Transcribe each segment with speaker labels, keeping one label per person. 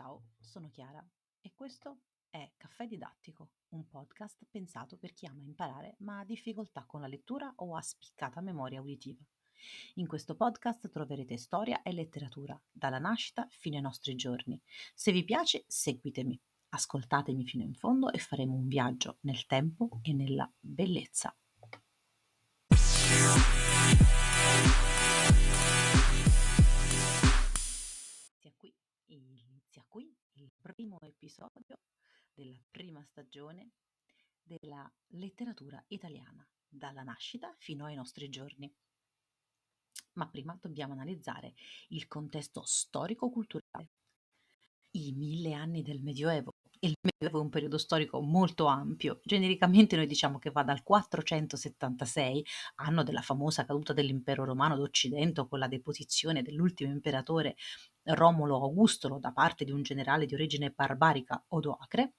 Speaker 1: Ciao, sono Chiara e questo è Caffè Didattico, un podcast pensato per chi ama imparare ma ha difficoltà con la lettura o ha spiccata memoria uditiva. In questo podcast troverete storia e letteratura, dalla nascita fino ai nostri giorni. Se vi piace, seguitemi, ascoltatemi fino in fondo e faremo un viaggio nel tempo e nella bellezza. Primo episodio della prima stagione della letteratura italiana, dalla nascita fino ai nostri giorni. Ma prima dobbiamo analizzare il contesto storico-culturale. I mille anni del Medioevo. Il Medioevo è un periodo storico molto ampio. Genericamente noi diciamo che va dal 476, anno della famosa caduta dell'impero romano d'Occidente, con la deposizione dell'ultimo imperatore Romolo Augustolo da parte di un generale di origine barbarica Odoacre,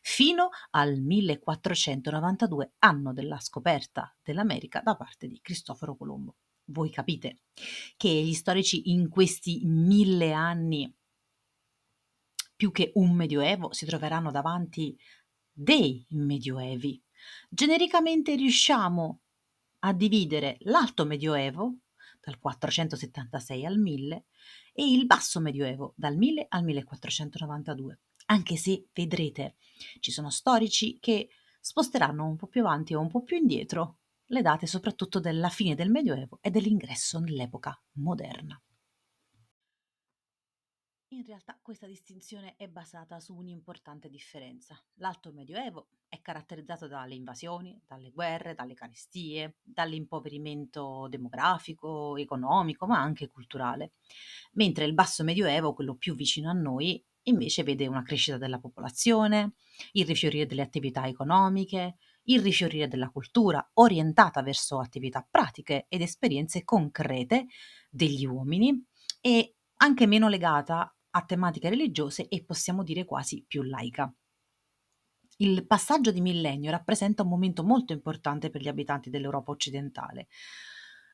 Speaker 1: fino al 1492, anno della scoperta dell'America da parte di Cristoforo Colombo. Voi capite che gli storici in questi mille anni, più che un medioevo, si troveranno davanti dei medioevi. Genericamente riusciamo a dividere l'alto medioevo, dal 476 al 1000, e il basso medioevo, dal 1000 al 1492. Anche se vedrete, ci sono storici che sposteranno un po' più avanti o un po' più indietro le date soprattutto della fine del Medioevo e dell'ingresso nell'epoca moderna. In realtà questa distinzione è basata su un'importante differenza. L'Alto Medioevo è caratterizzato dalle invasioni, dalle guerre, dalle carestie, dall'impoverimento demografico, economico, ma anche culturale, mentre il Basso Medioevo, quello più vicino a noi, invece vede una crescita della popolazione, il rifiorire delle attività economiche, il rifiorire della cultura orientata verso attività pratiche ed esperienze concrete degli uomini e anche meno legata a tematiche religiose e possiamo dire quasi più laica. Il passaggio di millennio rappresenta un momento molto importante per gli abitanti dell'Europa occidentale.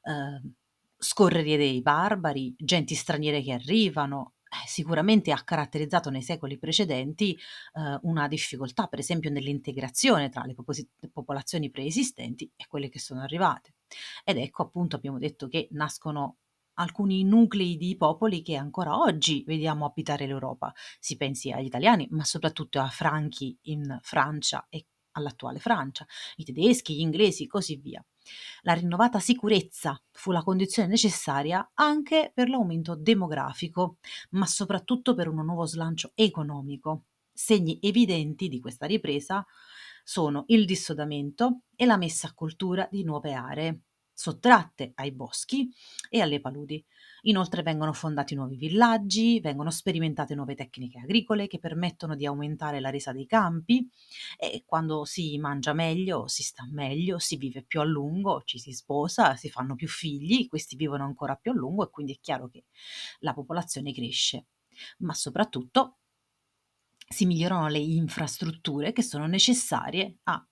Speaker 1: Eh, scorrerie dei barbari, genti straniere che arrivano, eh, sicuramente ha caratterizzato nei secoli precedenti eh, una difficoltà, per esempio, nell'integrazione tra le popos- popolazioni preesistenti e quelle che sono arrivate. Ed ecco appunto abbiamo detto che nascono alcuni nuclei di popoli che ancora oggi vediamo abitare l'Europa. Si pensi agli italiani, ma soprattutto a franchi in Francia e all'attuale Francia, i tedeschi, gli inglesi, così via. La rinnovata sicurezza fu la condizione necessaria anche per l'aumento demografico, ma soprattutto per un nuovo slancio economico. Segni evidenti di questa ripresa sono il dissodamento e la messa a cultura di nuove aree, sottratte ai boschi e alle paludi. Inoltre vengono fondati nuovi villaggi, vengono sperimentate nuove tecniche agricole che permettono di aumentare la resa dei campi e quando si mangia meglio, si sta meglio, si vive più a lungo, ci si sposa, si fanno più figli, questi vivono ancora più a lungo e quindi è chiaro che la popolazione cresce. Ma soprattutto si migliorano le infrastrutture che sono necessarie a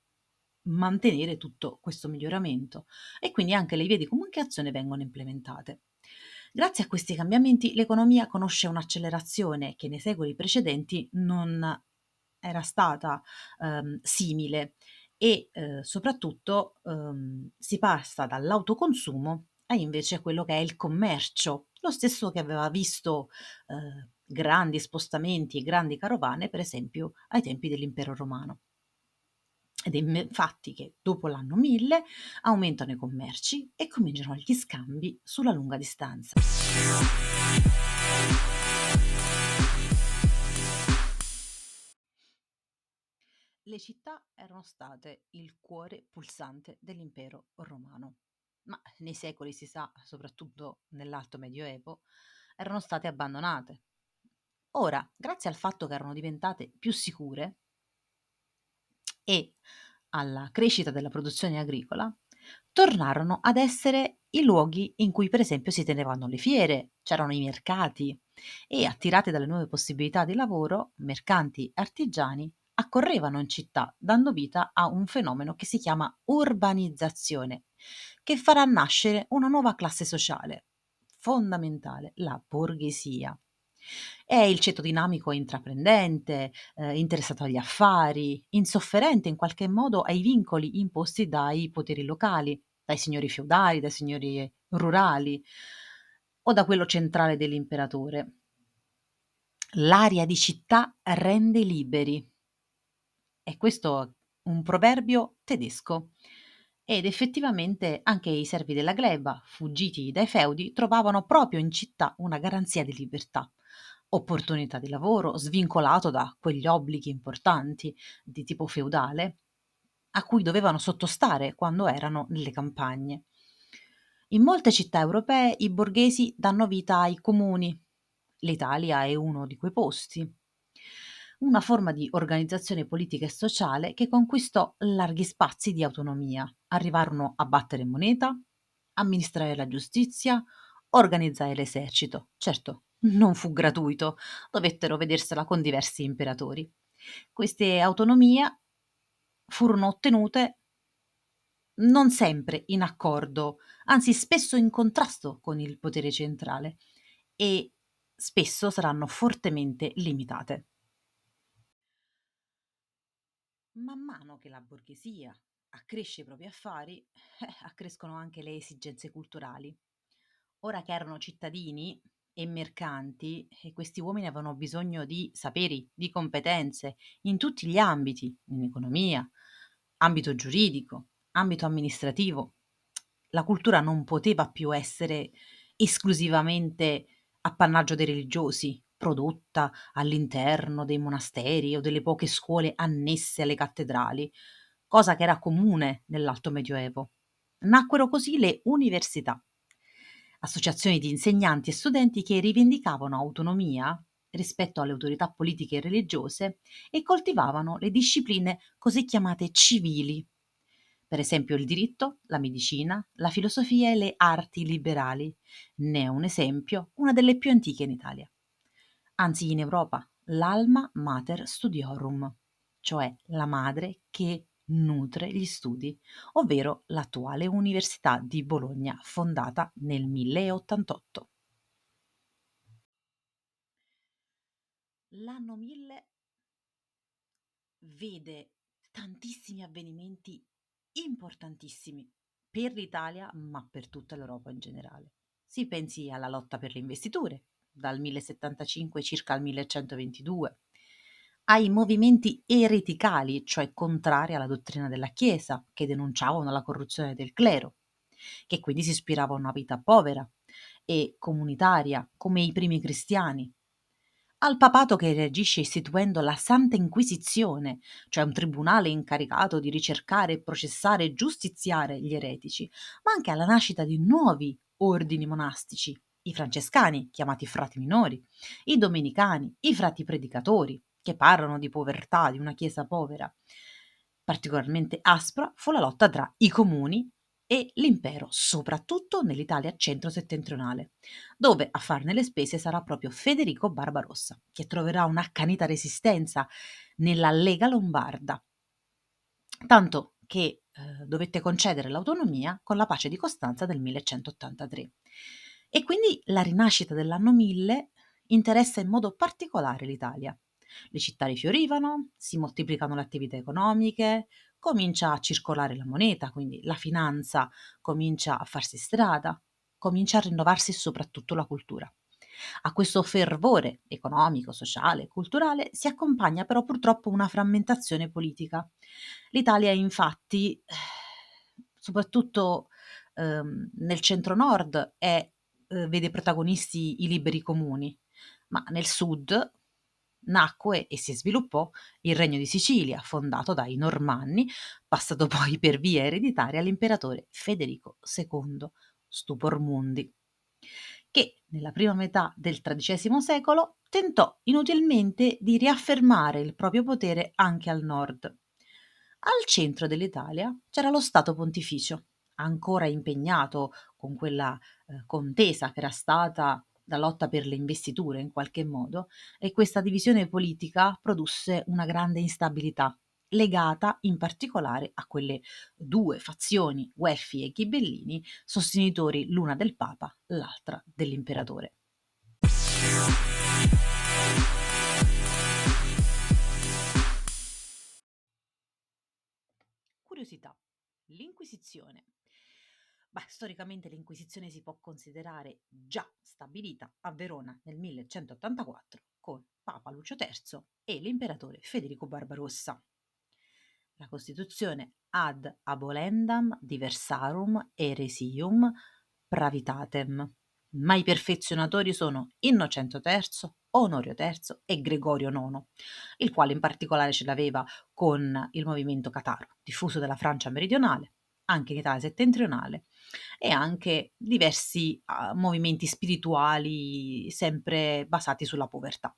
Speaker 1: mantenere tutto questo miglioramento e quindi anche le vie di comunicazione vengono implementate. Grazie a questi cambiamenti l'economia conosce un'accelerazione che nei secoli precedenti non era stata ehm, simile e eh, soprattutto ehm, si passa dall'autoconsumo a invece quello che è il commercio, lo stesso che aveva visto eh, grandi spostamenti e grandi carovane, per esempio ai tempi dell'impero romano. Ed è infatti che dopo l'anno 1000 aumentano i commerci e cominciano gli scambi sulla lunga distanza. Le città erano state il cuore pulsante dell'impero romano, ma nei secoli si sa, soprattutto nell'alto medioevo, erano state abbandonate. Ora, grazie al fatto che erano diventate più sicure, e alla crescita della produzione agricola, tornarono ad essere i luoghi in cui per esempio si tenevano le fiere, c'erano i mercati e attirati dalle nuove possibilità di lavoro, mercanti e artigiani accorrevano in città, dando vita a un fenomeno che si chiama urbanizzazione, che farà nascere una nuova classe sociale, fondamentale, la borghesia. È il ceto dinamico intraprendente, ehm, interessato agli affari, insofferente in qualche modo ai vincoli imposti dai poteri locali, dai signori feudali, dai signori rurali o da quello centrale dell'imperatore. L'aria di città rende liberi. E questo è un proverbio tedesco. Ed effettivamente anche i servi della gleba, fuggiti dai feudi, trovavano proprio in città una garanzia di libertà, opportunità di lavoro svincolato da quegli obblighi importanti di tipo feudale a cui dovevano sottostare quando erano nelle campagne. In molte città europee i borghesi danno vita ai comuni. L'Italia è uno di quei posti una forma di organizzazione politica e sociale che conquistò larghi spazi di autonomia. Arrivarono a battere moneta, amministrare la giustizia, organizzare l'esercito. Certo, non fu gratuito, dovettero vedersela con diversi imperatori. Queste autonomie furono ottenute non sempre in accordo, anzi spesso in contrasto con il potere centrale e spesso saranno fortemente limitate. Man mano che la borghesia accresce i propri affari, eh, accrescono anche le esigenze culturali. Ora che erano cittadini e mercanti, e questi uomini avevano bisogno di saperi, di competenze in tutti gli ambiti, in economia, ambito giuridico, ambito amministrativo. La cultura non poteva più essere esclusivamente appannaggio dei religiosi, prodotta all'interno dei monasteri o delle poche scuole annesse alle cattedrali, cosa che era comune nell'Alto Medioevo. Nacquero così le università, associazioni di insegnanti e studenti che rivendicavano autonomia rispetto alle autorità politiche e religiose e coltivavano le discipline così chiamate civili, per esempio il diritto, la medicina, la filosofia e le arti liberali. Ne è un esempio una delle più antiche in Italia anzi in Europa, l'Alma Mater Studiorum, cioè la madre che nutre gli studi, ovvero l'attuale Università di Bologna, fondata nel 1088. L'anno 1000 vede tantissimi avvenimenti importantissimi per l'Italia, ma per tutta l'Europa in generale. Si pensi alla lotta per le investiture, dal 1075 circa al 1122, ai movimenti ereticali, cioè contrari alla dottrina della Chiesa, che denunciavano la corruzione del clero, che quindi si ispiravano a una vita povera e comunitaria come i primi cristiani, al papato che reagisce istituendo la Santa Inquisizione, cioè un tribunale incaricato di ricercare, processare e giustiziare gli eretici, ma anche alla nascita di nuovi ordini monastici, i francescani, chiamati frati minori, i domenicani, i frati predicatori, che parlano di povertà, di una chiesa povera. Particolarmente aspra fu la lotta tra i comuni e l'impero, soprattutto nell'Italia centro-settentrionale, dove a farne le spese sarà proprio Federico Barbarossa, che troverà un'accanita resistenza nella Lega Lombarda, tanto che eh, dovette concedere l'autonomia con la pace di Costanza del 1183. E quindi la rinascita dell'anno 1000 interessa in modo particolare l'Italia. Le città rifiorivano, si moltiplicano le attività economiche, comincia a circolare la moneta, quindi la finanza comincia a farsi strada, comincia a rinnovarsi soprattutto la cultura. A questo fervore economico, sociale, culturale si accompagna però purtroppo una frammentazione politica. L'Italia infatti, soprattutto ehm, nel centro-nord, è eh, vede protagonisti i liberi comuni, ma nel sud nacque e si sviluppò il Regno di Sicilia, fondato dai Normanni, passato poi per via ereditaria all'imperatore Federico II, Stupor Mundi, che nella prima metà del XIII secolo tentò inutilmente di riaffermare il proprio potere anche al nord. Al centro dell'Italia c'era lo Stato pontificio, ancora impegnato con quella eh, contesa che era stata la lotta per le investiture in qualche modo, e questa divisione politica produsse una grande instabilità, legata in particolare a quelle due fazioni, Guelfi e Ghibellini, sostenitori l'una del Papa, l'altra dell'imperatore. Curiosità. L'Inquisizione Beh, storicamente l'Inquisizione si può considerare già stabilita a Verona nel 1184 con Papa Lucio III e l'imperatore Federico Barbarossa. La Costituzione ad abolendam diversarum eresium pravitatem, ma i perfezionatori sono Innocento III, Onorio III e Gregorio IX, il quale in particolare ce l'aveva con il movimento cataro, diffuso dalla Francia meridionale, anche in Italia settentrionale, e anche diversi uh, movimenti spirituali sempre basati sulla povertà.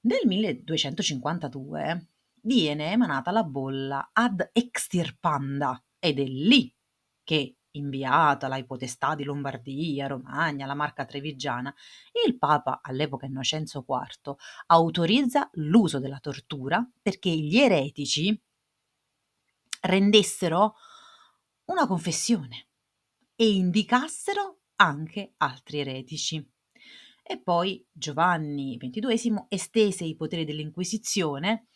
Speaker 1: Nel 1252 viene emanata la bolla ad extirpanda ed è lì che inviata ai potestà di Lombardia, Romagna, la Marca Trevigiana, il Papa, all'epoca Innocenzo IV, autorizza l'uso della tortura perché gli eretici rendessero una confessione e indicassero anche altri eretici. E poi Giovanni XXII estese i poteri dell'Inquisizione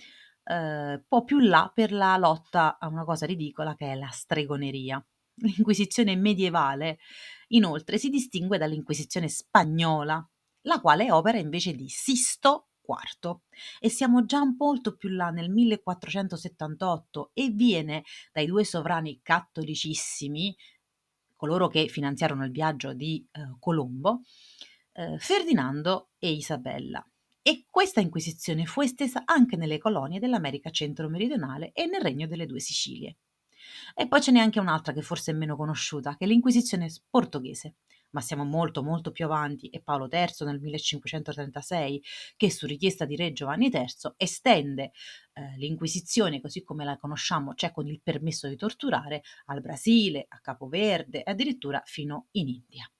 Speaker 1: eh, un po' più là per la lotta a una cosa ridicola che è la stregoneria. L'Inquisizione medievale, inoltre, si distingue dall'Inquisizione spagnola, la quale opera invece di Sisto IV e siamo già molto più là nel 1478 e viene dai due sovrani cattolicissimi, coloro che finanziarono il viaggio di eh, Colombo, eh, Ferdinando e Isabella. E questa inquisizione fu estesa anche nelle colonie dell'America centro-meridionale e nel regno delle due Sicilie. E poi ce n'è anche un'altra che forse è meno conosciuta, che è l'Inquisizione portoghese. Ma siamo molto molto più avanti e Paolo III nel 1536, che su richiesta di Re Giovanni III estende eh, l'Inquisizione così come la conosciamo, cioè con il permesso di torturare, al Brasile, a Capoverde e addirittura fino in India.